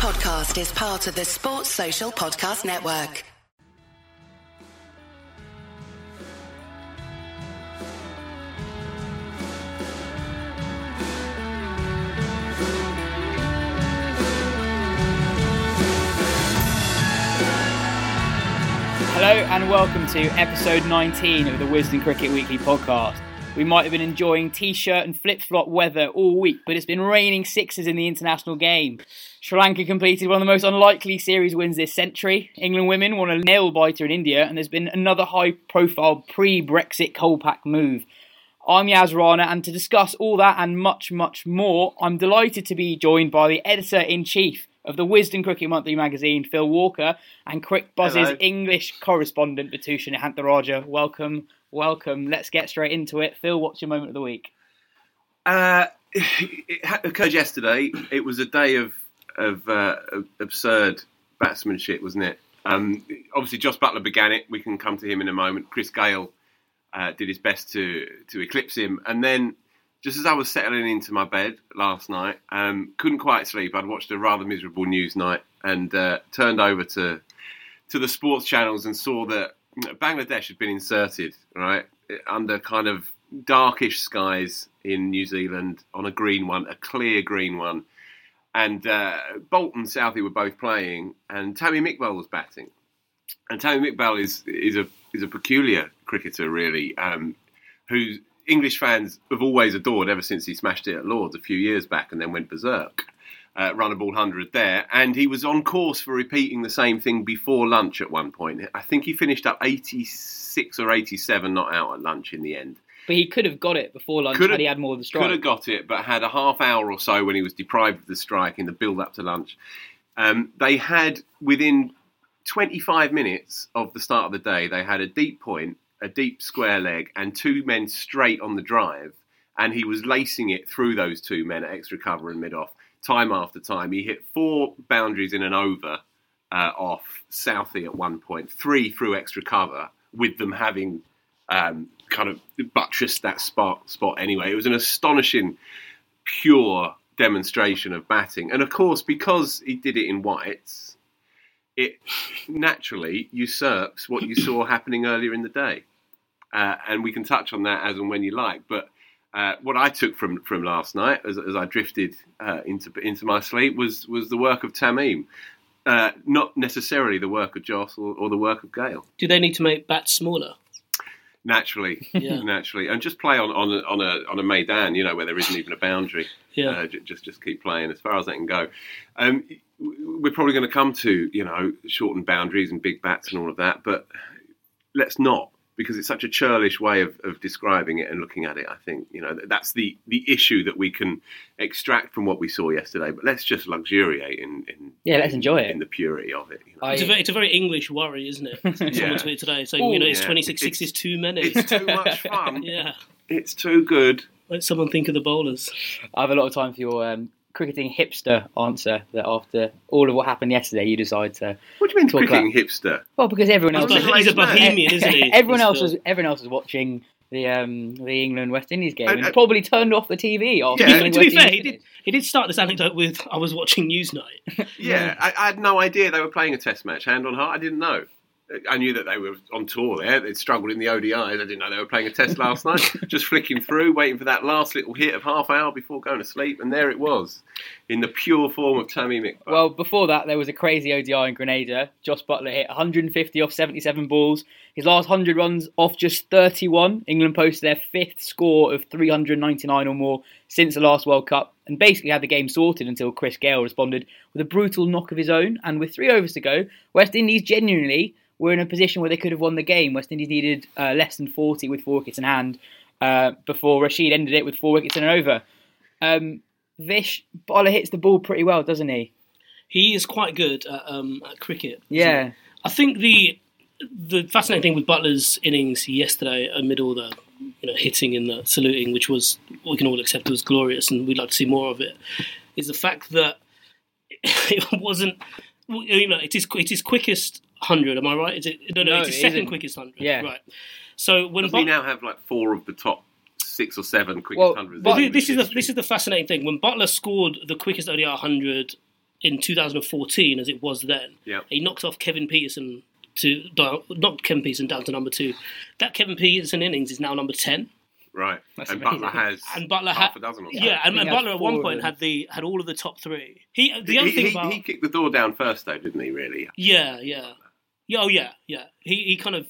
podcast is part of the Sports Social Podcast Network. Hello and welcome to episode 19 of the Wisden Cricket Weekly podcast. We might have been enjoying t shirt and flip flop weather all week, but it's been raining sixes in the international game. Sri Lanka completed one of the most unlikely series wins this century. England women won a nail biter in India, and there's been another high profile pre Brexit Kolpak move. I'm Yas Rana, and to discuss all that and much, much more, I'm delighted to be joined by the editor in chief of the Wisden Cricket Monthly magazine, Phil Walker, and Cricbuzz's Hello. English correspondent, Vithushan Ehantharajah. Welcome, welcome. Let's get straight into it. Phil, what's your moment of the week? Uh, it occurred yesterday. It was a day of of uh, absurd batsmanship, wasn't it? Um, obviously, Jos Buttler began it. We can come to him in a moment. Chris Gayle uh, did his best to to eclipse him, and then just as I was settling into my bed last night, um, couldn't quite sleep. I'd watched a rather miserable news night and uh, turned over to to the sports channels and saw that Bangladesh had been inserted right under kind of darkish skies in New Zealand on a green one, a clear green one. And uh, Bolt and Southee were both playing, and Tamim Iqbal was batting. And Tamim Iqbal is is a is a peculiar cricketer, really, um, who English fans have always adored ever since he smashed it at Lords a few years back and then went berserk. Uh, run a ball hundred there, and he was on course for repeating the same thing before lunch at one point. I think he finished up eighty six or eighty seven not out at lunch in the end. But he could have got it before lunch Could had he had more of the strike. Could have got it, but had a half hour or so when he was deprived of the strike in the build up to lunch. Um, they had within 25 minutes of the start of the day, they had a deep point, a deep square leg, and two men straight on the drive. And he was lacing it through those two men at extra cover and mid off, time after time. He hit four boundaries in an over uh, off Southee at one point, three through extra cover, with them having um, kind of buttressed that spot spot anyway. It was an astonishing, pure demonstration of batting, and of course, because he did it in whites, it naturally usurps what you saw happening earlier in the day, uh, and we can touch on that as and when you like. But uh, what I took from from last night, as, as I drifted uh, into into my sleep, was was the work of Tamim. Uh, not necessarily the work of Jos or, or the work of Gayle. Do they need to make bats smaller? Naturally, Yeah. naturally, and just play on on a, on a on a maidan, you know, where there isn't even a boundary. Yeah. Uh, j- just just keep playing as far as they can go. Um, we're probably going to come to you know shortened boundaries and big bats and all of that, but let's not because it's such a churlish way of, of describing it and looking at it. I think you know that's the the issue that we can extract from what we saw yesterday. But let's just luxuriate in, in Yeah, let's enjoy it. in the purity of it. You know? I- It's a, very, it's a very English worry, isn't it? Someone Yeah. tweeted today saying, Ooh. you know, it's Yeah. 26 It's- sixes too many. It's too much fun. yeah. It's too good. Let someone think of the bowlers. I have a lot of time for your um, cricketing hipster answer that after all of what happened yesterday, you decide to. What do you mean Talk cricketing hipster? Well, because everyone else. a He's a, he's a bohemian, isn't he? everyone else the- was everyone else was watching the um, the England West Indies game And- and, and- probably turned off the TV after Yeah. England to be West fair, he did, he did start this anecdote with, I was watching Newsnight. Yeah, I, I had no idea they were playing a test match, hand on heart. I didn't know. I knew that they were on tour there. They'd struggled in the ODIs. I didn't know they were playing a test last night. Just flicking through, waiting for that last little hit of half hour before going to sleep, and there it was, in the pure form of Tamim Iqbal. Well, before that, there was a crazy ODI in Grenada. Jos Buttler hit 150 off 77 balls. His last 100 runs off just 31. England posted their fifth score of 399 or more since the last World Cup and basically had the game sorted until Chris Gayle responded with a brutal knock of his own. And with three overs to go, West Indies genuinely were in a position where they could have won the game. West Indies needed uh, less than 40 with four wickets in hand uh, before Rashid ended it with four wickets in an over. Um, Vish, Buttler hits the ball pretty well, doesn't he? He is quite good at, um, at cricket. Yeah. I think the the fascinating thing with Buttler's innings yesterday, amid all the you know hitting and the saluting, which was we can all accept was glorious, and we'd like to see more of it, is the fact that it wasn't. You know, it is it is quickest hundred. Am I right? Is it no no? No, it's his it second isn't. quickest hundred. Yeah. right. So when Does we now have like four of the top six or seven quickest Well, hundreds? but Well, in this is the this is the fascinating thing. When Buttler scored the quickest ODI 100 in 2014 as it was then. Yeah. He knocked off Kevin Pietersen to down, knocked Kevin Pietersen down to number two. That Kevin Pietersen innings is now number ten. Right. That's and amazing. Buttler has And Buttler half had a dozen or yeah, and, and Buttler at one point had the had all of the top three. He the other he, thing he- about he kicked the door down first, though, didn't he? Really, yeah yeah yeah oh yeah yeah he he kind of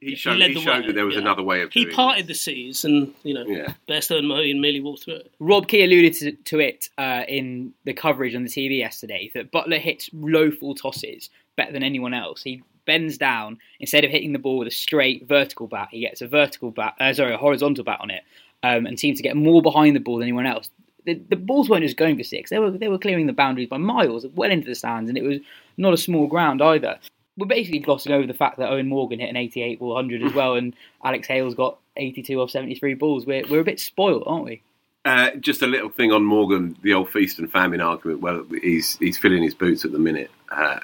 he He showed, led he the showed way, that there was yeah. another way of he doing parted the seas and you know Yeah, Bairstow and Mahoney merely walked through it. Rob Key alluded to, to it uh, in the coverage on the TV yesterday that Buttler hits low full tosses better than anyone else. He bends down instead of hitting the ball with a straight vertical bat, he gets a vertical bat, uh, sorry, a horizontal bat on it, um, and seems to get more behind the ball than anyone else. The, the balls weren't just going for six; they were they were clearing the boundaries by miles, well into the stands, and it was not a small ground either. We're basically glossing over the fact that Eoin Morgan hit an 88 ball 100 as well, and Alex Hales got 82 off 73 balls. We're we're a bit spoiled, aren't we? Uh, just a little thing on Morgan, the old feast and famine argument. Well, he's he's filling his boots at the minute, uh,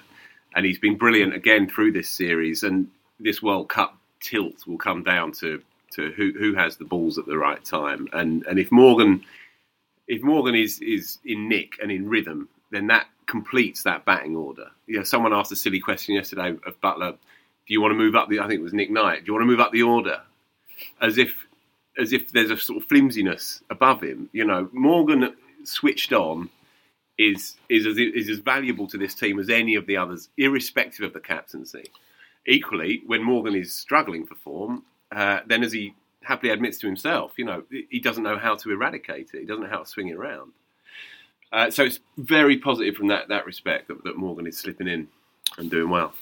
and he's been brilliant again through this series. And this World Cup tilt will come down to to who who has the balls at the right time. And and if Morgan if Morgan is is in nick and in rhythm, then that completes that batting order. You know, someone asked a silly question yesterday of Buttler. Do you want to move up the? I think it was Nick Knight. Do you want to move up the order? As if as if there's a sort of flimsiness above him. You know, Morgan switched on is is as, is as valuable to this team as any of the others, irrespective of the captaincy. Equally, when Morgan is struggling for form, uh, then as he happily admits to himself, you know, he doesn't know how to eradicate it. He doesn't know how to swing it around. Uh, so it's very positive from that that respect that, that Morgan is slipping in and doing well.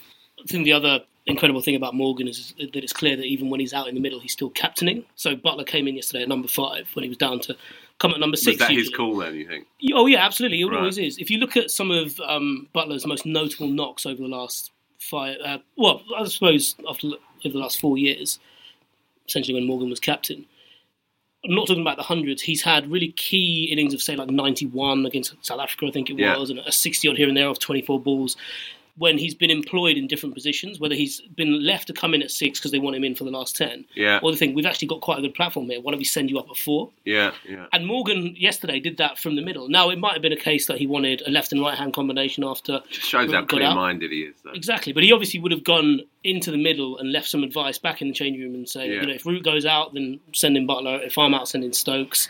I think the other incredible thing about Morgan is that it's clear that even when he's out in the middle, he's still captaining. So Buttler came in yesterday at number five when he was down to come at number six. that his usually. call then? You think? Oh yeah, absolutely. It Right. always is. If you look at some of um, Buttler's most notable knocks over the last five, uh, well, I suppose after over the last four years, essentially when Morgan was captain. I'm not talking about the hundreds. He's had really key innings of say like 91 against South Africa, I think it Yeah. was, and a 60 odd here and there off 24 balls. When he's been employed in different positions, whether he's been left to come in at six because they want him in for the last 10, Yeah, or the thing we've actually got quite a good platform here. Why don't we send you up at four? yeah, yeah. And Morgan yesterday did that from the middle. Now it might have been a case that he wanted a left and right hand combination after Just shows how clear-minded he is, though. exactly, but he obviously would have gone into the middle and left some advice back in the changing room and say, Yeah. you know, if Root goes out, then send in Buttler. If I'm out, send in Stokes.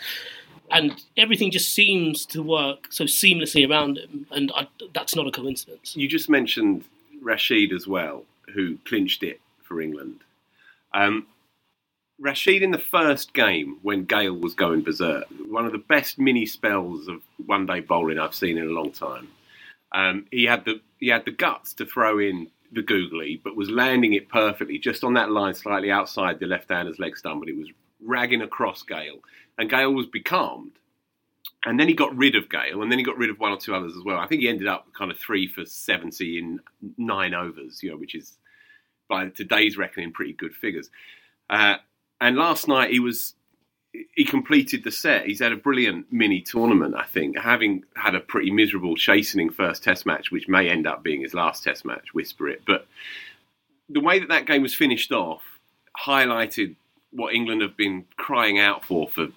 And everything just seems to work so seamlessly around him, and I, that's not a coincidence. You just mentioned Rashid as well, who clinched it for England. Um, Rashid in the first game when Gayle was going berserk, one of the best mini spells of one-day bowling I've seen in a long time. Um, he had the he had the guts to throw in the googly, but was landing it perfectly, just on that line, slightly outside the left-hander's leg stump, but it was ragging across Gayle, and Gayle was becalmed. And then he got rid of Gayle, and then he got rid of one or two others as well. I think he ended up kind of three for seventy in nine overs, you know, which is by today's reckoning pretty good figures. Uh, and last night he was he completed the set. He's had a brilliant mini tournament, I think, having had a pretty miserable chastening first Test match, which may end up being his last Test match. Whisper it, but the way that that game was finished off highlighted what England have been crying out for for for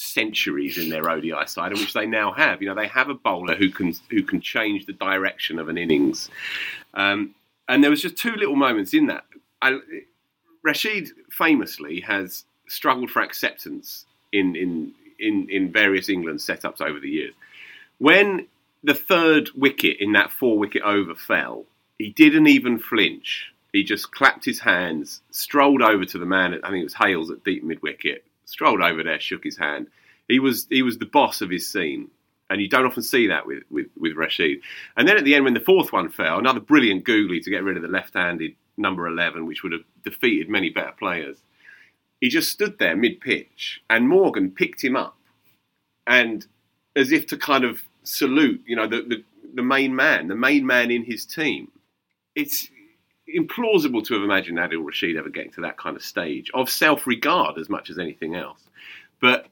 centuries in their ODI side, which they now have. You know, they have a bowler who can who can change the direction of an innings. Um, and there was just two little moments in that. I, Rashid famously has struggled for acceptance in, in in in various England setups over the years. When the third wicket in that four wicket over fell, he didn't even flinch. He just clapped his hands, strolled over to the man. I think it was Hales at deep mid wicket. Strolled over there, shook his hand. He was he was the boss of his scene, and you don't often see that with with, with Rashid. And then at the end, when the fourth one fell, another brilliant googly to get rid of the left-handed number eleven, which would have defeated many better players. He just stood there mid pitch, and Morgan picked him up, and as if to kind of salute, you know, the, the the main man, the main man in his team. It's implausible to have imagined Adil Rashid ever getting to that kind of stage of self-regard as much as anything else, but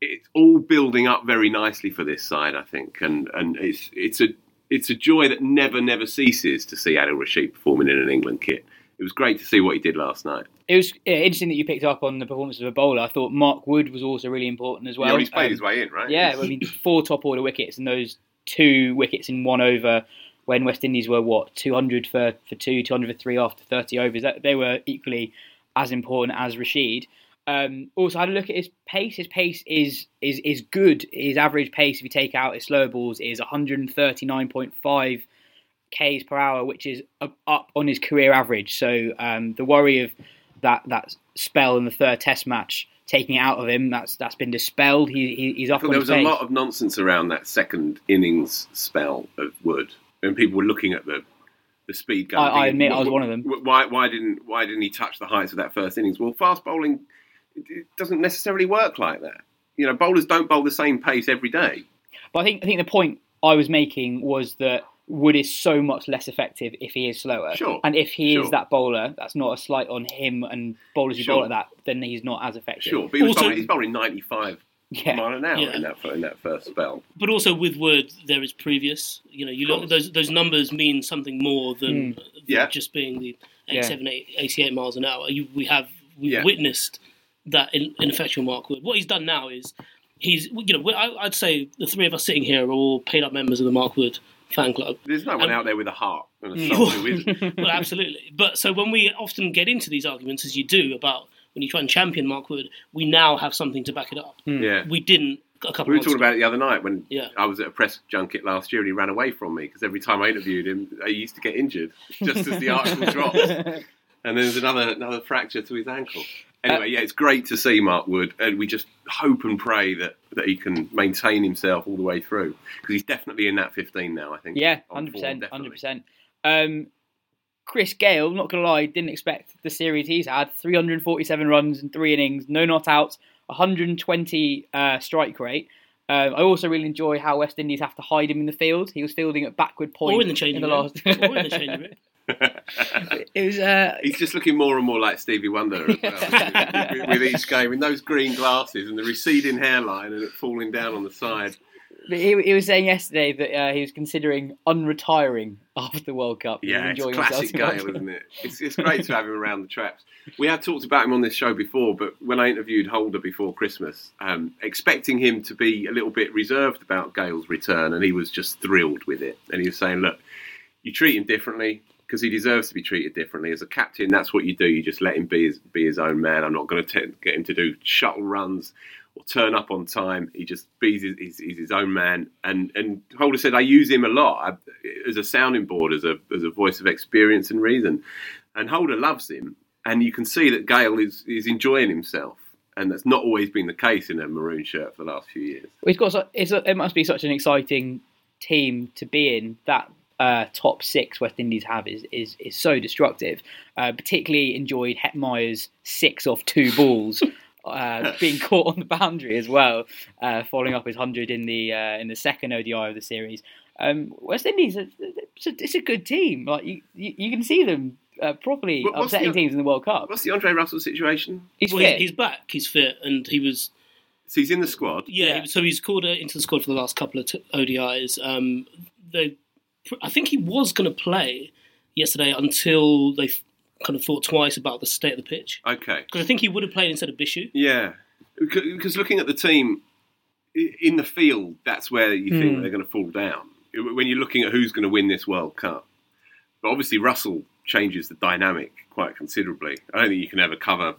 it's all building up very nicely for this side, I think, and and it's it's a it's a joy that never never ceases to see Adil Rashid performing in an England kit. It was great to see what he did last night. It was yeah, interesting that you picked up on the performance of a bowler. I thought Mark Wood was also really important as well. yeah, well, he's played Um, his way in, right? Yeah, I mean, four top order wickets and those two wickets in one over when West Indies were what 200 for, for two, 200 for three after 30 overs. That, they were equally as important as Rashid. Um, also, had a look at his pace. His pace is is is good. His average pace, if you take out his slow balls, is 139.5 k's per hour, which is up on his career average. So um, the worry of that that spell in the third Test match taking it out of him that's that's been dispelled. He, he he's off. There was a lot of nonsense around that second innings spell of Wood, and people were looking at the the speed gun. I, I admit I was one of them. Why why didn't why didn't he touch the heights of that first innings? Well, fast bowling it doesn't necessarily work like that. You know, bowlers don't bowl the same pace every day. But I think I think the point I was making was that Wood is so much less effective if he is slower. Sure. And if he Sure. is that bowler, that's not a slight on him and bowlers who Sure. bowl at that, then he's not as effective. Sure, but he Also- bowling, he's bowling 95 Yeah. mile an hour Yeah. in that in that first spell. But also with Wood, there is previous. You know, you look those those numbers mean something more than, than Yeah. just being the Yeah. 87, 88 miles an hour. You, we have we've Yeah. witnessed that in, ineffectual Mark Wood. What he's done now is he's you know I, I'd say the three of us sitting here are all paid up members of the Mark Wood fan club. There's no one And- out there with a heart and a Mm. soul who isn't. well, absolutely. But so when we often get into these arguments, as you do about when you try and champion Mark Wood, we now have something to back it up. Hmm. Yeah. We didn't a couple We were talking ago. about it the other night when Yeah. I was at a press junket last year and he ran away from me because every time I interviewed him, he used to get injured just as the article dropped. And there's another another fracture to his ankle. Anyway, yeah, it's great to see Mark Wood, and we just hope and pray that, that he can maintain himself all the way through because he's definitely in that 15 now. I think. Yeah, hundred percent, hundred percent. Um, Chris Gayle, not gonna lie, didn't expect the series he's had. 347 runs in three innings, no not outs, 120 uh, strike rate. Um, I also really enjoy how West Indies have to hide him in the field. He was fielding at backward point or in the changing the room. last. or in the changing room. it was uh, He's just looking more and more like Stevie Wonder as well, with, with each game, in those green glasses and the receding hairline and it falling down on the side. But he, he was saying yesterday that uh, he was considering unretiring after the World Cup. He Yeah, it's enjoying classic himself so Gayle, much. isn't it? It's, it's great to have him around the traps. We have talked about him on this show before, but when I interviewed Holder before Christmas, um, expecting him to be a little bit reserved about Gayle's return, and he was just thrilled with it. And he was saying, "Look, you treat him differently." Because he deserves to be treated differently as a captain. That's what you do. You just let him be his, be his own man. I'm not going to get him to do shuttle runs or turn up on time. He just his, he's, he's his own man. And and Holder said I use him a lot I, as a sounding board, as a as a voice of experience and reason. And Holder loves him, and you can see that Gayle is is enjoying himself. And that's not always been the case in a maroon shirt for the last few years. He's got. It's a, it must be such an exciting team to be in. That uh, top six West Indies have is is, is so destructive. Uh, particularly enjoyed Hetmyer's six off two balls. Uh, being caught on the boundary as well, uh, following up his hundred in the uh, in the second ODI of the series. Um, West Indies, it's a, it's a good team. Like you, you, you can see them uh, properly What- upsetting the- teams in the World Cup. What's the Andre Russell situation? He's Well, fit. he's, he's back. He's fit, and he was So he's in the squad. Yeah, Yeah. so he's called uh, into the squad for the last couple of t- ODIs. Um, they, I think he was going to play yesterday until they f- kind of thought twice about the state of the pitch. Okay. Because I think he would have played instead of Bishoo. Yeah, because looking at the team in the field, that's where you think Hmm. they're going to fall down. When you're looking at who's going to win this World Cup, but obviously Russell changes the dynamic quite considerably. I don't think you can ever cover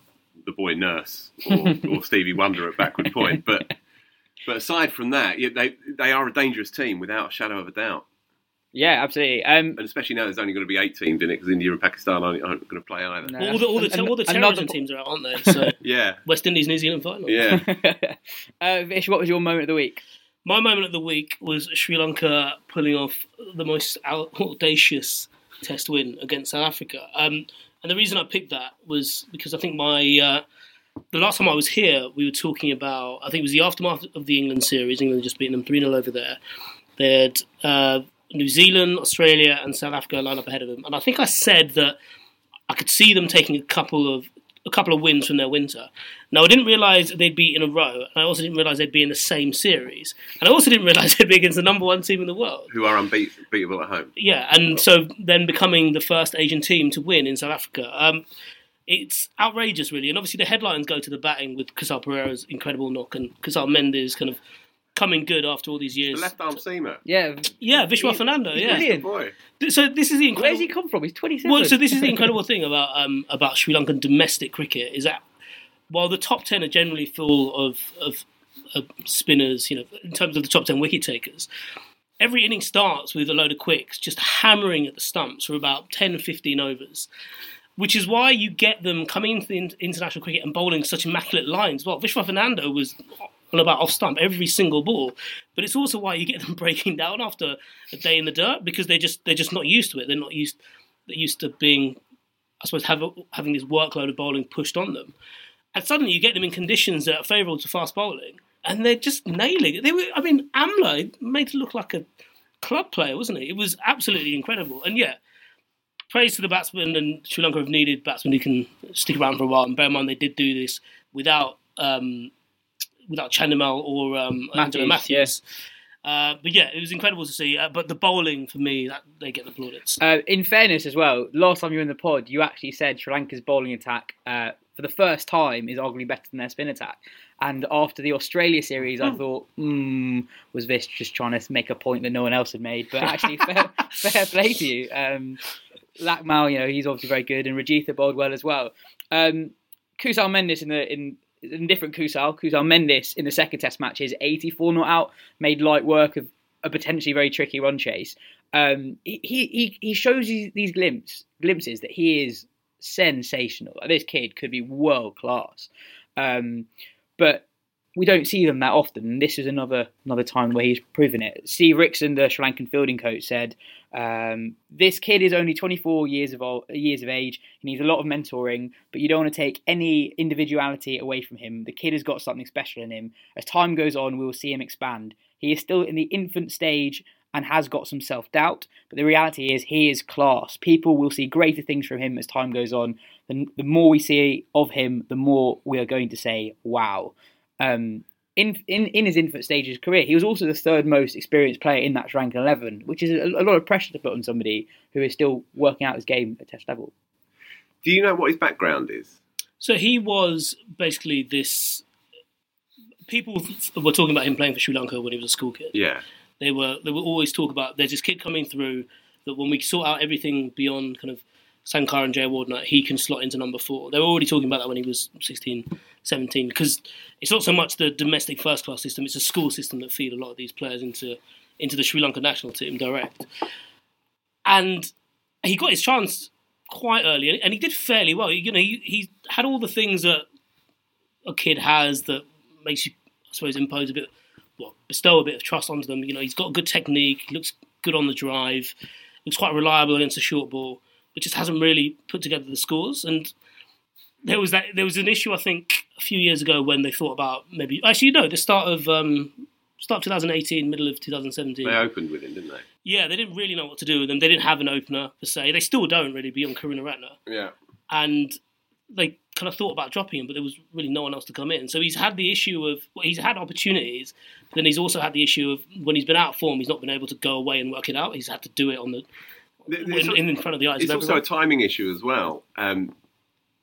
the boy Nurse or, or Stevie Wonder at backward point, but but aside from that, they they are a dangerous team without a shadow of a doubt. Yeah, absolutely. Um, And especially now, there's only going to be eight teams in it because India and Pakistan aren't, aren't going to play either. No. Well, all the all the, An- all the another- terrorism teams are out, aren't they? So Yeah, West Indies, New Zealand final. yeah. uh, Vish, what was your moment of the week? My moment of the week was Sri Lanka pulling off the most audacious test win against South Africa. Um, and the reason I picked that was because I think my uh, the last time I was here, we were talking about I think it was the aftermath of the England series. England had just beaten them three 0 over there. They had uh, New Zealand, Australia, and South Africa line up ahead of them, and I think I said that I could see them taking a couple of a couple of wins from their winter. Now I didn't realise they'd be in a row, and I also didn't realise they'd be in the same series, and I also didn't realise they'd be against the number one team in the world. Who are unbeatable at home? Yeah, and so then becoming the first Asian team to win in South Africa. Um, it's outrageous, really, and obviously the headlines go to the batting with Kusal Perera's incredible knock and Kusal Mendis kind of coming good after all these The years. left arm seamer. Yeah. Yeah, Vishwa He- Fernando. he's Yeah. brilliant. Boy. So this is the incredible. Where's he come from? He's 27. Well, so this is the incredible thing about um, about Sri Lankan domestic cricket is that while the top ten are generally full of, of of spinners, you know, in terms of the top ten wicket takers, every inning starts with a load of quicks just hammering at the stumps for about 10, 15 overs. Which is why you get them coming into the international cricket and bowling such immaculate lines. Well, Vishwa Fernando was on about off stump every single ball, but it's also why you get them breaking down after a day in the dirt because they just they're just not used to it. They're not used they're used to being, I suppose, have, having this workload of bowling pushed on them, and suddenly you get them in conditions that are favourable to fast bowling, and they're just nailing it. They were, I mean, Amla made it look like a club player, wasn't he? It was absolutely incredible, and yeah. Praise to the batsmen, and Sri Lanka have needed batsmen who can stick around for a while. And bear in mind, they did do this without um, without Chandimal or um, Matthews, Matthews. Uh, but yeah, it was incredible to see. Uh, but the bowling for me, that they get the plaudits. Uh, in fairness, as well, last time you were in the pod, you actually said Sri Lanka's bowling attack uh, for the first time is arguably better than their spin attack. And after the Australia series, I thought, hmm, was this just trying to make a point that no one else had made? But actually, fair, fair play to you. Um, Lakmal, you know, he's obviously very good, and Rajitha bowled well as well. Um, Kusal Mendis in the in different Kusal, Kusal Mendis in the second Test match is 84 not out, made light work of a potentially very tricky run chase. Um, he, he he shows you these glimpse glimpses that he is sensational. This kid could be world class, um, but we don't see them that often. This is another another time where he's proven it. Steve Rixon, the Sri Lankan fielding coach, said um, this kid is only 24 years of old, years of age. He needs a lot of mentoring, but you don't want to take any individuality away from him. The kid has got something special in him. As time goes on, we will see him expand. He is still in the infant stage and has got some self doubt, but the reality is he is class. People will see greater things from him as time goes on. The, the more we see of him, the more we are going to say, wow. Um, in, in, in his infant stage of his career, he was also the third most experienced player in that Sri Lankan 11, which is a, a lot of pressure to put on somebody who is still working out his game at test level. Do you know what his background is? So he was basically this. People were talking about him playing for Sri Lanka when he was a school kid. Yeah. They were they would always talk about there's this kid coming through that when we sort out everything beyond kind of Sankar and Jayawardene, he can slot into number four. They were already talking about that when he was 16, 17, because it's not so much the domestic first class system; it's a school system that feed a lot of these players into into the Sri Lanka national team direct. And he got his chance quite early, and he did fairly well. You know, he, he had all the things that a kid has that makes you, I suppose, impose a bit, well, bestow a bit of trust onto them. You know, he's got good technique, he looks good on the drive, looks quite reliable against a short ball, but just hasn't really put together the scores. And there was that there was an issue I think a few years ago when they thought about maybe actually no the start of um, start of 2018, middle of 2017. They opened with him, didn't they? Yeah, they didn't really know what to do with them. They didn't have an opener per se. They still don't really beyond Karunaratne. Yeah. And they kind of thought about dropping him, but there was really no one else to come in. So he's had the issue of well, he's had opportunities, but then he's also had the issue of when he's been out of form, he's not been able to go away and work it out. He's had to do it on the in, in front of the eyes It's also everyone. a timing issue as well. Um,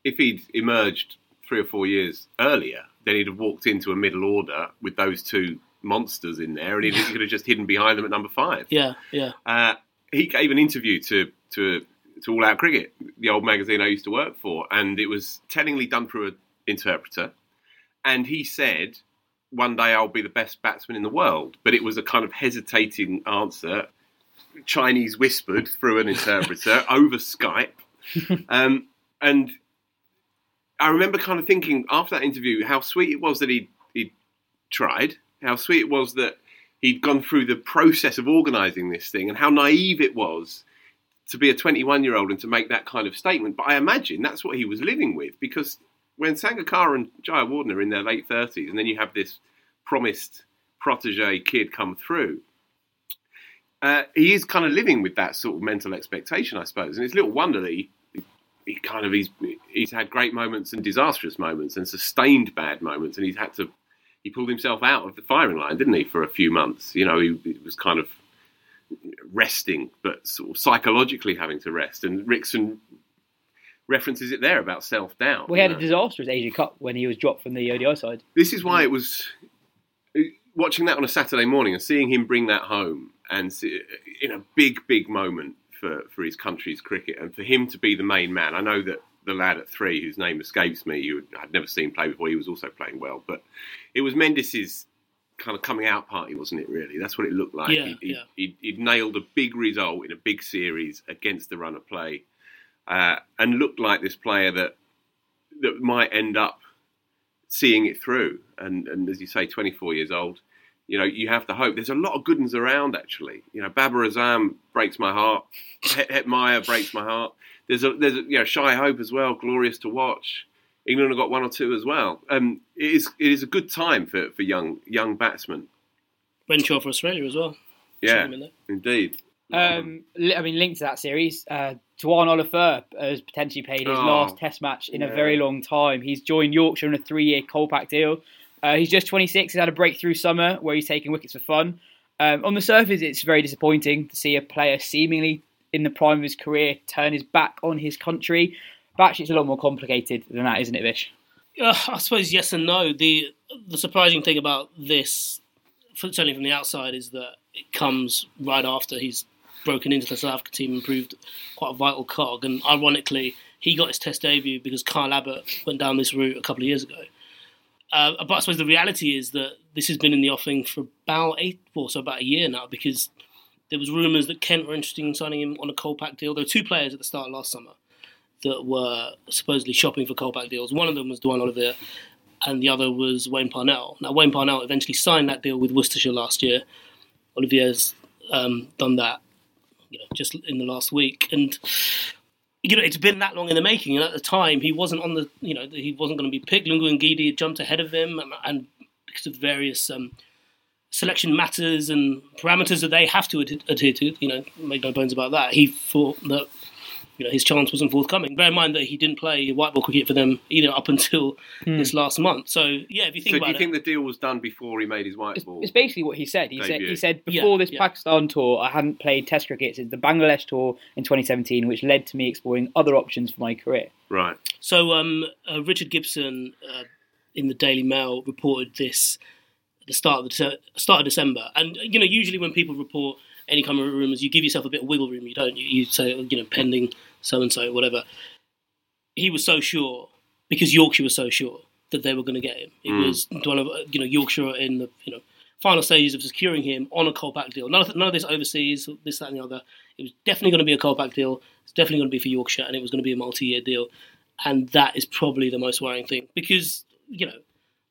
if he'd emerged three or four years earlier, then he'd have walked into a middle order with those two monsters in there, and he could have just hidden behind them at number five. yeah, yeah. Uh, he gave an interview to to to All Out Cricket, the old magazine I used to work for, and it was tellingly done through an interpreter. And he said, "One day I'll be the best batsman in the world," but it was a kind of hesitating answer, Chinese whispered through an interpreter over Skype. Um, and I remember kind of thinking after that interview how sweet it was that he he tried, how sweet it was that he'd gone through the process of organising this thing, and how naive it was to be a 21 year old and to make that kind of statement. But I imagine that's what he was living with because when Sangakkara and Jayawardene are in their late 30s, and then you have this promised protege kid come through. Uh, he is kind of living with that sort of mental expectation, I suppose, and it's little wonder that he, he kind of he's he's had great moments and disastrous moments and sustained bad moments, and he's had to he pulled himself out of the firing line, didn't he, for a few months? You know, he, he was kind of resting, but sort of psychologically having to rest. And Rixon references it there about self doubt. We had a disastrous Asia Cup when he was dropped from the ODI side. This is why it was watching that on a Saturday morning and seeing him bring that home and in a big, big moment for, for his country's cricket and for him to be the main man. I know that the lad at three, whose name escapes me, you had never seen play before, he was also playing well. But it was Mendis's kind of coming out party, wasn't it? Really, that's what it looked like. Yeah, he, yeah. He, would nailed a big result in a big series against the run of play, uh, and looked like this player that that might end up seeing it through. And and as you say, 24 years old. You know, you have to hope. There's a lot of good ones around, actually. You know, Babar Azam breaks my heart. Het Hetmyer breaks my heart. There's a, there's a, you know, Shai Hope as well, glorious to watch. England have got one or two as well. Um, it is it is a good time for, for young young batsmen. Renshaw for Australia as well. Yeah, Should have been indeed. Um, I mean, linked to that series, uh, Duanne Olivier has potentially played his Oh, last Test match in a very long time. He's joined Yorkshire on a three-year Kolpak deal. Uh, he's just 26. He's had a breakthrough summer where he's taking wickets for fun. Um, on the surface, it's very disappointing to see a player seemingly in the prime of his career turn his back on his country. But actually, it's a lot more complicated than that, isn't it, Vish? Uh, I suppose yes and no. The the surprising thing about this, certainly from the outside, is that it comes right after he's broken into the South Africa team and proved quite a vital cog. And ironically, he got his Test debut because Kyle Abbott went down this route a couple of years ago. Uh, but I suppose the reality is that this has been in the offing for about eight, or so about a year now, because there was rumours that Kent were interested in signing him on a Kolpak deal. There were two players at the start of last summer that were supposedly shopping for Kolpak deals. One of them was Duanne Olivier, and the other was Wayne Parnell. Now, Wayne Parnell eventually signed that deal with Worcestershire last year. Olivier's um, done that, you know, just in the last week, and you know it's been that long in the making. And at the time, he wasn't on the, you know, he wasn't going to be picked. Lungi Ngidi had jumped ahead of him, and, and because of various um, selection matters and parameters that they have to ad- adhere to, you know, make no bones about that. He thought that you know his chance wasn't forthcoming. Bear in mind that he didn't play white ball cricket for them either up until this last month. So yeah, if you think So do about you it, think the deal was done before he made his white It's, ball? it's basically what he said. He said he said Yeah, before this yeah. Pakistan tour, I hadn't played Test cricket since the Bangladesh tour in 2017, which led to me exploring other options for my career. Right. So um, uh, Richard Gibson uh, in the Daily Mail reported this at the start of the Dece- start of December, and you know usually when people report any kind of rumours, you give yourself a bit of wiggle room. You don't. You, you say you know pending so and so whatever. He was so sure because Yorkshire was so sure that they were going to get him. It hmm. was one of you know Yorkshire in the you know final stages of securing him on a Kolpak deal. None of, none of this overseas, this that and the other. It was definitely going to be a Kolpak deal. It's definitely going to be for Yorkshire, and it was going to be a multi-year deal and that is probably the most worrying thing because you know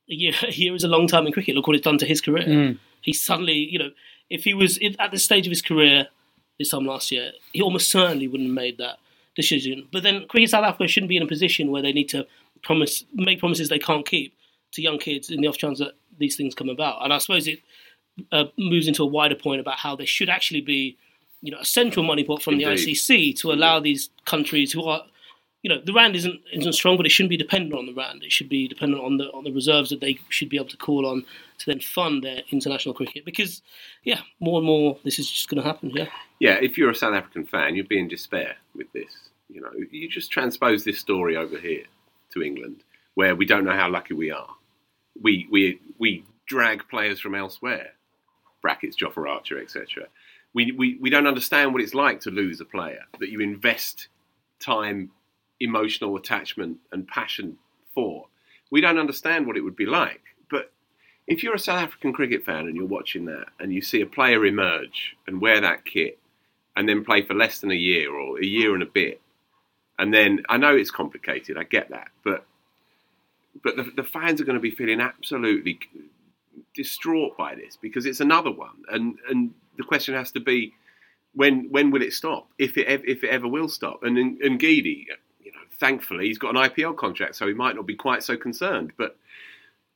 a year, a year is a long time in cricket. Look what it's done to his career. Hmm. He suddenly, you know, if he was in- at this stage of his career this time last year, he almost certainly wouldn't have made that decision. But then Cricket South Africa shouldn't be in a position where they need to promise make promises they can't keep to young kids in the off chance that these things come about. And I suppose it uh, moves into a wider point about how there should actually be, you know, a central money pot from Indeed. the ICC to allow these countries who are you know, the rand isn't isn't strong, but it shouldn't be dependent on the rand. It should be dependent on the on the reserves that they should be able to call on to then fund their international cricket. Because, yeah, more and more this is just going to happen. Yeah, Yeah, if you're a South African fan, you'd be in despair with this. You know, you just transpose this story over here to England, where we don't know how lucky we are. We we we drag players from elsewhere, brackets Jofra Archer, etc. We, we we don't understand what it's like to lose a player that you invest time, emotional attachment, and passion for. We don't understand what it would be like, but if you're a South African cricket fan and you're watching that and you see a player emerge and wear that kit and then play for less than a year or a year and a bit, and then I know it's complicated, I get that, but but the, the fans are going to be feeling absolutely distraught by this because it's another one, and and the question has to be when when will it stop? If it if it ever will stop, and and know, thankfully he's got an IPL contract, so he might not be quite so concerned, but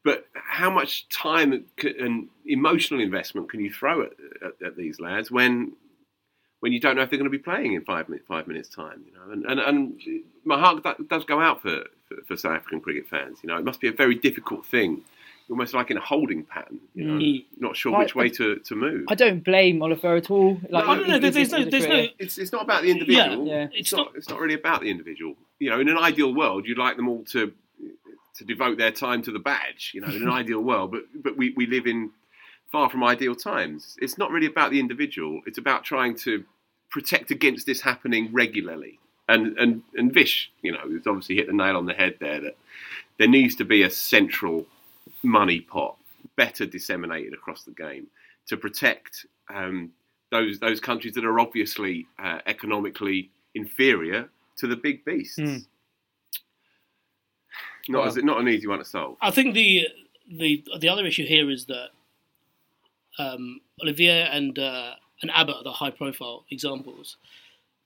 but how much time and emotional investment can you throw at, at, at these lads when when you don't know if they're going to be playing in five minutes five minutes time? You know, and and, and my heart does go out for, for for South African cricket fans. You know, it must be a very difficult thing, almost like in a holding pattern. You know, Mm. not sure I- which way to, to move. I don't blame Olivier at all. Like, I don't know. There's, there's no, there's no. It's it's not about the individual. Yeah. It's, It's not, not- It's not really about the individual. You know, in an ideal world, you'd like them all to to devote their time to the badge. You know, in an ideal world, but but we, we live in far from ideal times. It's not really about the individual. It's about trying to protect against this happening regularly. And and and Vish, you know, has obviously hit the nail on the head there that there needs to be a central money pot, better disseminated across the game, to protect um, those those countries that are obviously uh, economically inferior to the big beasts. Mm. Not Well- as not an easy one to solve. I think the the the other issue here is that um, Olivier and uh, and Abbott are the high profile examples,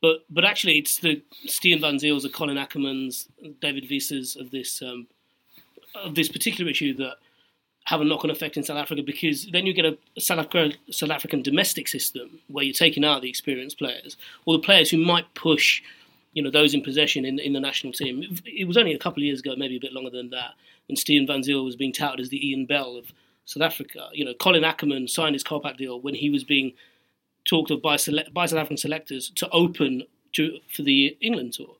but but actually it's the Steven Van Zyls, the Colin Ackermans, David Visas of this um, of this particular issue that have a knock on effect in South Africa because then you get a South, Africa, South African domestic system where you're taking out the experienced players or the players who might push you know those in possession in, in the national team. It was only a couple of years ago, maybe a bit longer than that, when Steven Van Zyl was being touted as the Ian Bell of South Africa. You know, Colin Ackerman signed his Kolpak deal when he was being talked of by, sele- by South African selectors to open to for the England tour.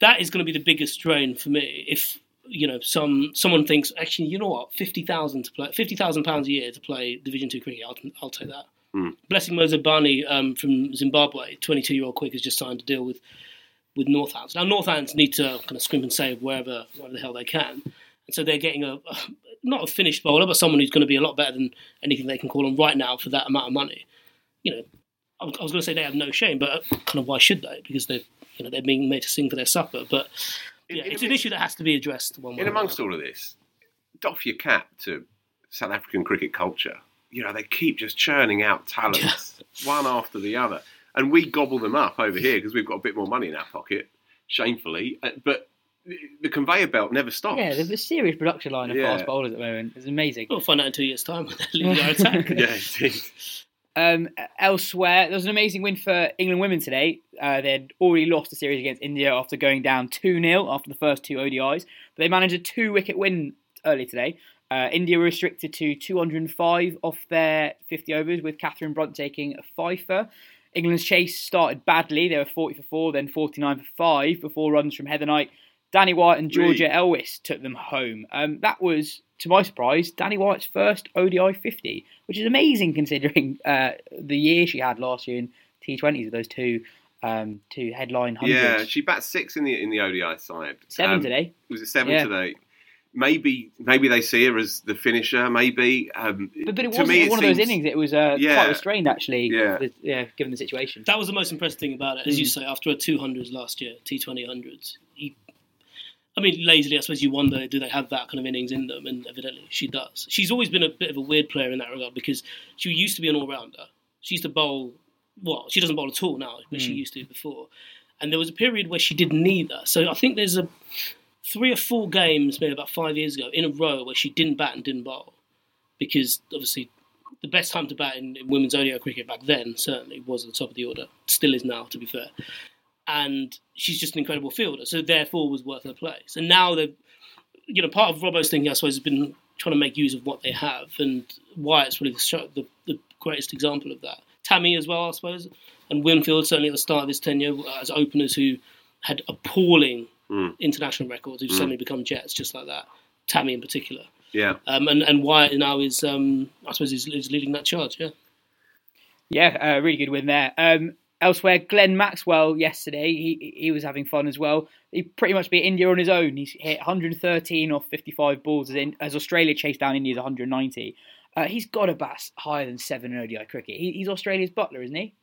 That is going to be the biggest drain for me. If you know some someone thinks actually, you know what, fifty thousand to play fifty thousand pounds a year to play Division Two cricket, I'll, I'll take that. Blessing Muzarabani um, from Zimbabwe, 22 year old quick, has just signed a deal with with Northants. Now, Northants need to kind of scrimp and save wherever, wherever the hell they can. And so they're getting a, a not a finished bowler, but someone who's going to be a lot better than anything they can call on right now for that amount of money. You know, I was, I was going to say they have no shame, but uh, kind of why should they? Because they're you know they're being made to sing for their supper. But yeah, In- in it's a an issue that has to be addressed one way. In amongst all of this, doff your cap to South African cricket culture. You know, they keep just churning out talents, one after the other. And we gobble them up over here because we've got a bit more money in our pocket, shamefully. Uh, But the conveyor belt never stops. Yeah, there's a serious production line of Yeah. fast bowlers at the moment. It's amazing. We'll find out in two years' time when they're leading our attack. yeah, indeed. Um, elsewhere, there was an amazing win for England women today. Uh, they had already lost the series against India after going down 2 0 after the first two ODIs, but they managed a two wicket win early today. Uh, India were restricted to 205 off their 50 overs, with Catherine Brunt taking a fifer. England's chase started badly. They were 40 for 4, then 49 for 5 before runs from Heather Knight. Danni Wyatt and Georgia Really? Elwiss took them home. Um, that was, to my surprise, Danni Wyatt's first ODI 50, which is amazing considering uh, the year she had last year in T20s with those two um, two headline hundreds. Yeah, she bat six in the in the ODI side. Seven Um, today. Was it seven Yeah. today? Maybe maybe they see her as the finisher. Maybe. Um, But, but it to wasn't me, it one of those innings. It was uh, Yeah. quite restrained, actually. Yeah. the- yeah, given the situation. That was the most impressive thing about it, as you Mm. say. After a 200s last year, T20 hundreds, you, I mean, lazily, I suppose you wonder, do they have that kind of innings in them? And evidently, she does. She's always been a bit of a weird player in that regard because she used to be an all-rounder. She used to bowl. Well, she doesn't bowl at all now, but she Mm. used to before. And there was a period where she did neither. So I think there's a three or four games, maybe about five years ago, in a row where she didn't bat and didn't bowl because obviously the best time to bat in, in women's ODI cricket back then certainly was at the top of the order. Still is now, to be fair. And she's just an incredible fielder, so therefore was worth her place. And now they've, you know, part of Robbo's thinking, I suppose, has been trying to make use of what they have, and Wyatt's really the, the, the greatest example of that. Tammy as well, I suppose, and Winfield certainly at the start of his tenure as openers who had appalling Mm. international records who've suddenly become Jets just like that. Tammy in particular. Yeah. Um, and, and Wyatt now is, um, I suppose, is, is leading that charge. Yeah. Yeah, uh, really good win there. Um, elsewhere, Glenn Maxwell yesterday, he he was having fun as well. He pretty much beat India on his own. He's hit 113 off 55 balls as, in, as Australia chased down India's 190. Uh, he's got a bat higher than seven in ODI cricket. He, he's Australia's Buttler, isn't he?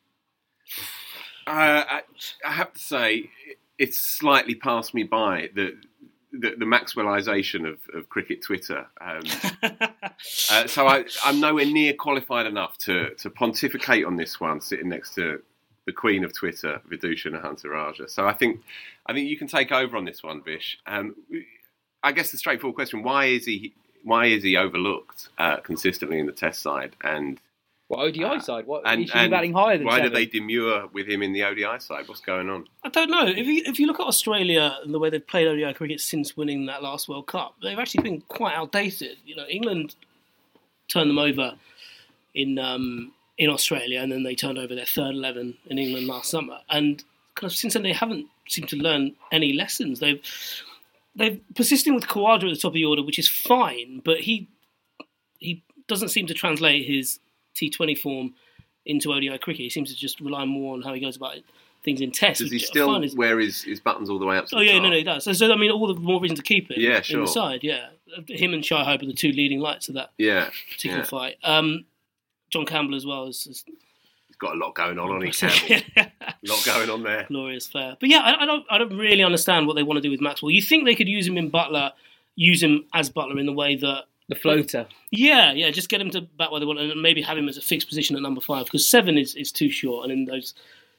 Uh, I, I have to say, it's slightly passed me by the the, the Maxwellisation of, of cricket Twitter. Um, uh, so I, I'm nowhere near qualified enough to, to pontificate on this one, sitting next to the queen of Twitter, Vithushan Ehantharajah. So I think I think you can take over on this one, Vish. Um, I guess the straightforward question: Why is he why is he overlooked uh, consistently in the Test side? And Well, ODI Uh, side. What, and, he should be batting higher than why seven. do they demur with him in the ODI side? What's going on? I don't know. If you, if you look at Australia and the way they've played ODI cricket since winning that last World Cup, they've actually been quite outdated. You know, England turned them over in um, in Australia, and then they turned over their third eleven in England last summer. And kind of since then, they haven't seemed to learn any lessons. They've they've persisting with Khawaja at the top of the order, which is fine, but he he doesn't seem to translate his T20 form into ODI cricket. He seems to just rely more on how he goes about things in Tests. Does he still is- wear his, his buttons all the way up to Oh yeah, top? no, no, he does. So, so I mean, all the more reason to keep it. Yeah, In sure. the side, yeah. Him and Shai Hope are the two leading lights of that Yeah, particular yeah. fight. Um, John Campbell as well is, is He's got a lot going on on his Campbell. A lot going on there. glorious fair. But yeah, I, I don't, I don't really understand what they want to do with Maxwell. You think they could use him in Buttler, use him as Buttler in the way that The floater. Yeah, yeah, just get him to bat where they want, and maybe have him as a fixed position at number five because seven is, is too short. And in those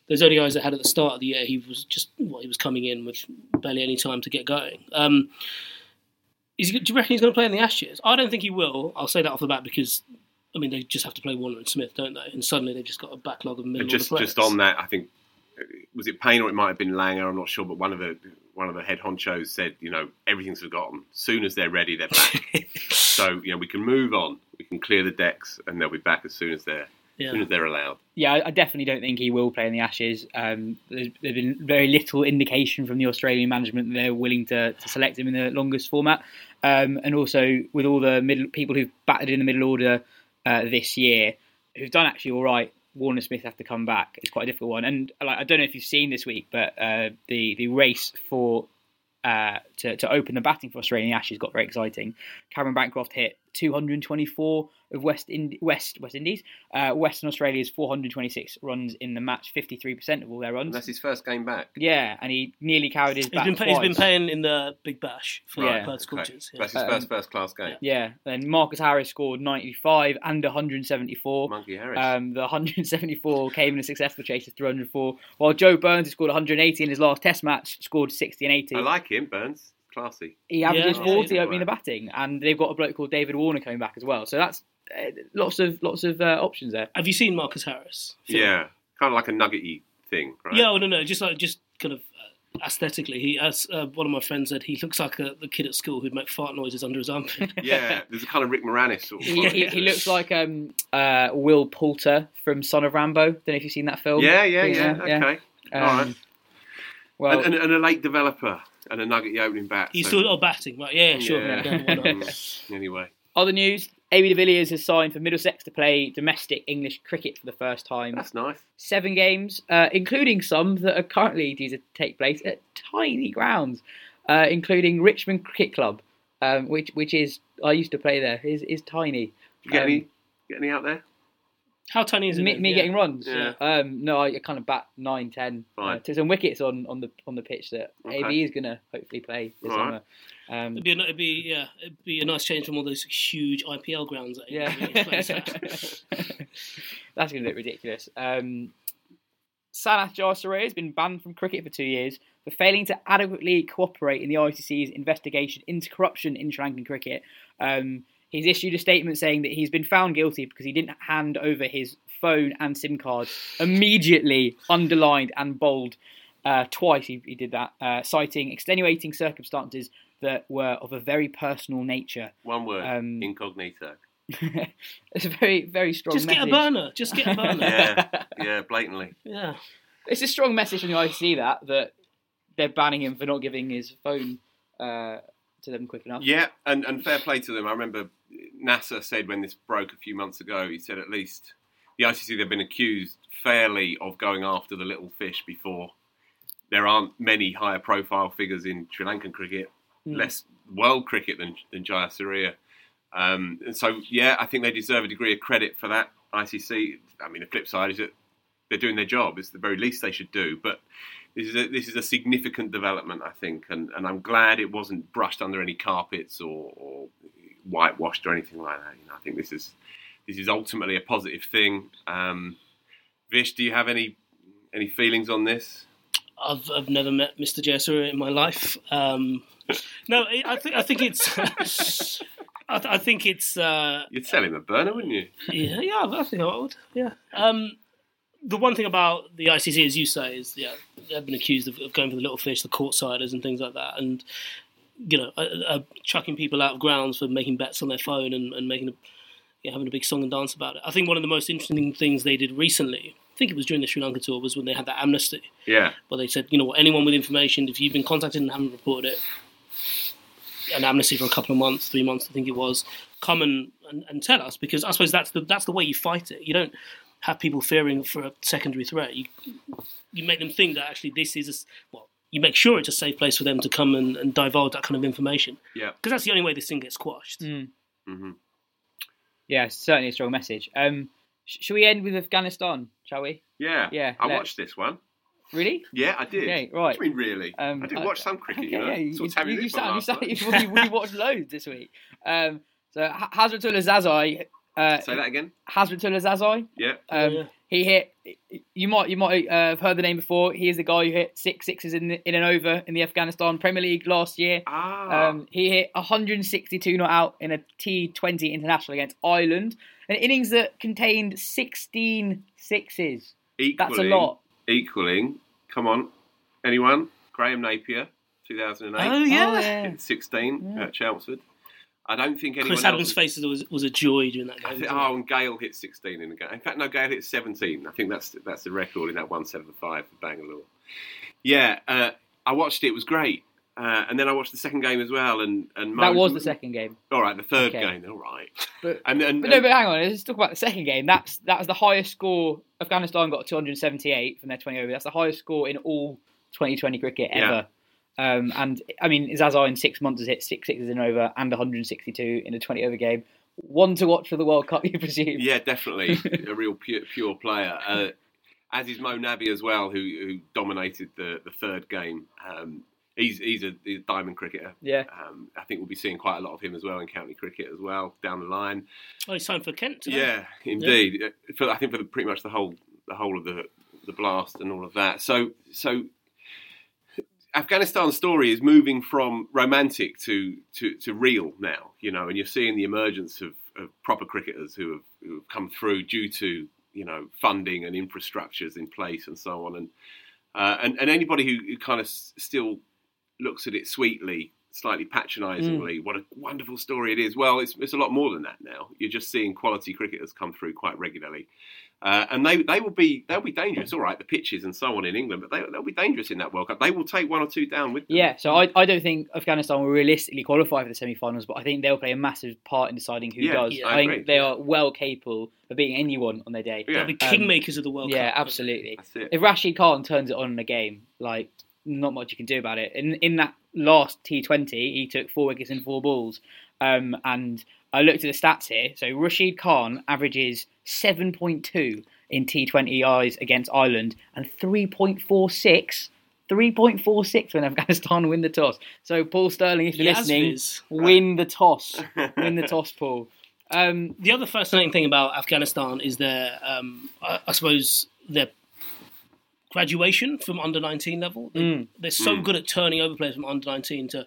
those only guys that had at the start of the year, he was just well, he was coming in with barely any time to get going. Um, is he, do you reckon he's going to play in the Ashes? I don't think he will. I'll say that off the bat because I mean they just have to play Warner and Smith, don't they? And suddenly they've just got a backlog of middle And just order just on that, I think was it Paine or it might have been Langer. I'm not sure, but one of the one of the head honchos said, you know, everything's forgotten. Soon as they're ready, they're back. so you know, we can move on. We can clear the decks, and they'll be back as soon as they're as soon as they're allowed. Yeah, I I definitely don't think he will play in the Ashes. Um, there's, there's been very little indication from the Australian management that they're willing to, to select him in the longest format. Um, and also with all the middle people who've batted in the middle order uh, this year, who've done actually all right. Warner Smith have to come back. It's quite a difficult one, and like I don't know if you've seen this week, but uh, the the race for uh, to to open the batting for Australian Ashes got very exciting. Cameron Bancroft hit 224 of West Ind- West West Indies. Uh, Western Australia's 426 runs in the match, 53% of all their And runs. that's his first game back. Yeah, and he nearly carried his He's bat been, play- he's been playing in the Big Bash for Yeah. Perth Okay. Scorchers. So Yeah. That's his Um, first first class game. Yeah, then Marcus Harris scored 95 and 174. Monkey Harris. Um, the 174 came in a successful chase of 304, while Joe Burns, who scored 180 in his last Test match, scored 60 and 80. I like him, Burns. Classy. he averages Yeah, 40 yeah. opening the batting, and they've got a bloke called David Warner coming back as well. So that's uh, lots of lots of uh, options there. Have you seen Marcus Harris? Phil? Yeah, kind of like a nuggety thing, right? Yeah, oh, no, no, just like just kind of uh, aesthetically. He, as uh, one of my friends said, he looks like a, the kid at school who'd make fart noises under his armpit. Yeah, there's a kind of Rick Moranis sort of. He, he, he looks like um, uh, Will Poulter from Son of Rambow. Don't know if you've seen that film. Yeah, yeah, yeah. Okay. Um, All right. Well, and, and, and a late developer and a nuggety opening bat. He's so- still oh, batting, right? Yeah, sure. Yeah. Yeah, why not? Mm, anyway, other news: AB de Villiers has signed for Middlesex to play domestic English cricket for the first time. that's nice. Seven games, uh, including some that are currently due to take place at tiny grounds, uh, including Richmond Cricket Club, um, which which is I used to play there. is is tiny. You get Um, any get any out there? How tiny is it? me, me Yeah. getting runs. Yeah. Um, no, I kind of bat nine, ten. Fine. Uh, to some wickets on, on the on the pitch that Okay. AB is going to hopefully play this All summer. Um, It'd be, a, it'd be yeah, it'd be a nice change from all those huge IPL grounds. That yeah, he that's going to look ridiculous. Um, Sanath Jayasuriya has been banned from cricket for two years for failing to adequately cooperate in the ICC's investigation into corruption in Sri Lankan cricket. Um, he's issued a statement saying that he's been found guilty because he didn't hand over his phone and SIM card immediately, underlined and bold. Uh, twice he, he did that, uh, citing extenuating circumstances that were of a very personal nature. One word: um, incognito. it's a very, very strong message. Just get a burner. Just get a burner. Yeah, yeah, blatantly. yeah. It's a strong message from the ICC that that they're banning him for not giving his phone uh, to them quick enough. Yeah, and, and fair play to them. I remember Nasser said when this broke a few months ago, he said at least the ICC they've been accused fairly of going after the little fish before. There aren't many higher profile figures in Sri Lankan cricket, Hmm. less world cricket than than Jayasuriya. Um, and so, yeah, I think they deserve a degree of credit for that. ICC. I mean, the flip side is that they're doing their job. It's the very least they should do. But this is a, this is a significant development, I think, and, and I'm glad it wasn't brushed under any carpets or, or whitewashed or anything like that. You know, I think this is this is ultimately a positive thing. Um, Vish, do you have any any feelings on this? I've I've never met Mr. Jayasuriya in my life. Um, no, I I think I think it's. I, th- I think it's uh, You'd sell him a burner, wouldn't you? yeah yeah I think I would yeah. Um, the one thing about the ICC, as you say, is yeah they've been accused of, of going for the little fish, the courtsiders, and things like that, and you know uh, uh, chucking people out of grounds for making bets on their phone and, and making a, yeah, having a big song and dance about it. I think one of the most interesting things they did recently, I think it was during the Sri Lanka tour, was when they had that amnesty. Yeah, But they said, you know anyone with information, if you've been contacted and haven't reported it, an amnesty for a couple of months, three months, I think it was. Come and, and, and tell us because I suppose that's the that's the way you fight it. You don't have people fearing for a secondary threat. You you make them think that actually this is a, well. You make sure it's a safe place for them to come and, and divulge that kind of information. Yeah. Because that's the only way this thing gets squashed. Mm. hmm Yeah, certainly a strong message. Um, sh- should we end with Afghanistan? Shall we? Yeah. Yeah, I let- watched this one. Really? Yeah, I did. Okay, right. What do you mean, really? Um, I did uh, watch some cricket, Okay, you know. yeah, you, Sort of you, having you, sound, you, sound, night. you, we, we watched loads this week. Um, so Hazratullah Zazai, uh, Say that again. Hazratullah Zazai, Yeah. um, yeah. he hit. You might you might uh, have heard the name before. He is the guy who hit six sixes in the, in an over in the Afghanistan Premier League last year. Ah. Um, he hit 162 not out in a T20 international against Ireland, an innings that contained 16 sixes. equaling, That's a lot. Equaling. Come on. Anyone? Graham Napier, 2008. Oh yeah. Oh, yeah. Hit 16 at Chelmsford. I don't think anyone Chris else. Adams' face was was a joy during that I game. think, oh, and Gayle hit 16 in the game. In fact, no, Gayle hit 17. I think that's that's the record in that 175 for Bangalore. Yeah, uh, I watched it. It was great. Uh, and then I watched the second game as well. And, and That was the second game. All right, the third Okay. game. All right. But, And, and, but no, but hang on. Let's talk about the second game. That's that was the highest score. Afghanistan got 278 from their 20 over. That's the highest score in all 2020 cricket ever. Um, and I mean, Zaza in six months has hit six sixes in over and 162 in a 20 over game. One to watch for the World Cup, you presume. Yeah, definitely a real pure, pure player. Uh, as is Mo Nabi as well, who, who dominated the, the third game. Um, he's he's a, he's a diamond cricketer. Yeah. Um, I think we'll be seeing quite a lot of him as well in county cricket as well down the line. Oh, he signed for Kent today. Yeah, indeed. Uh, For, I think for the, pretty much the whole the whole of the the blast and all of that. So so Afghanistan's story is moving from romantic to, to, to real now, you know, and you're seeing the emergence of, of proper cricketers who have, who have come through due to, you know, funding and infrastructures in place and so on. And, uh, and, and anybody who, who kind of s- still looks at it sweetly, slightly patronisingly, what a wonderful story it is. Well, it's, it's a lot more than that now. You're just seeing quality cricketers come through quite regularly. Uh, and they they will be they'll be dangerous. All right, the pitches and so on in England, but they they'll be dangerous in that World Cup. They will take one or two down with them. Yeah, so I, I don't think Afghanistan will realistically qualify for the semi-finals, but I think they'll play a massive part in deciding who Yeah, does. yeah, I, I think they are well capable of beating anyone on their day. Yeah. They're the Um, kingmakers of the World Yeah, Cup. Yeah, absolutely. That's it. If Rashid Khan turns it on in a game, like not much you can do about it. In in that last T Twenty, he took four wickets in four balls. Um, and I looked at the stats here. So Rashid Khan averages seven point two in T20Is against Ireland and three point four six. 3.46 when Afghanistan win the toss. So, Paul Stirling, if you're listening, Yazviz. win the toss. win the toss, Paul. Um, The other fascinating thing about Afghanistan is their, um, I, I suppose, their graduation from under 19 level. They, Mm. They're so Mm. good at turning over players from under 19 to,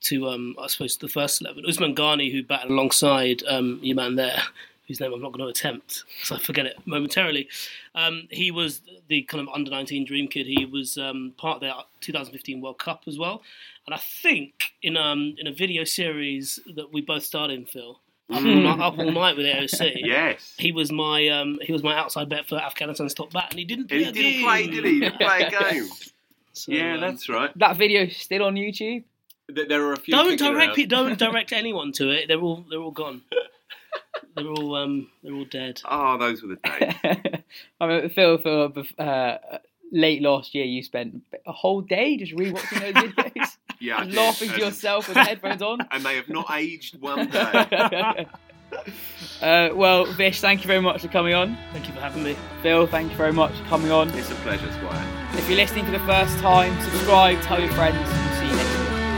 to um, I suppose, the first 11. Usman Ghani, who batted alongside um, your man there, whose name I'm not going to attempt, so I forget it momentarily. Um, he was the kind of under 19 dream kid. He was um, part of their 2015 World Cup as well. And I think in um, in a video series that we both starred in, Phil, up, all, night, up all night with AOC. Yes. He was my um, he was my outside bet for Afghanistan's top bat, and he didn't. And he play a didn't play, did he? He didn't play a game. So, yeah, um, that's right. that video is still on YouTube. Th- There are a few. Don't direct pe- don't direct anyone to it. They're all they're all gone. they're all um they're all dead. Oh, those were the days. I mean, Phil, Phil, bef- uh, late last year, you spent a whole day just rewatching those videos, Yeah, I laughing to yourself with headphones on. And they have not aged one day. uh, well, Vish, thank you very much for coming on. Thank you for having me. Phil, thank you very much for coming on. It's a pleasure, Squire. If you're listening for the first time, subscribe, tell your friends,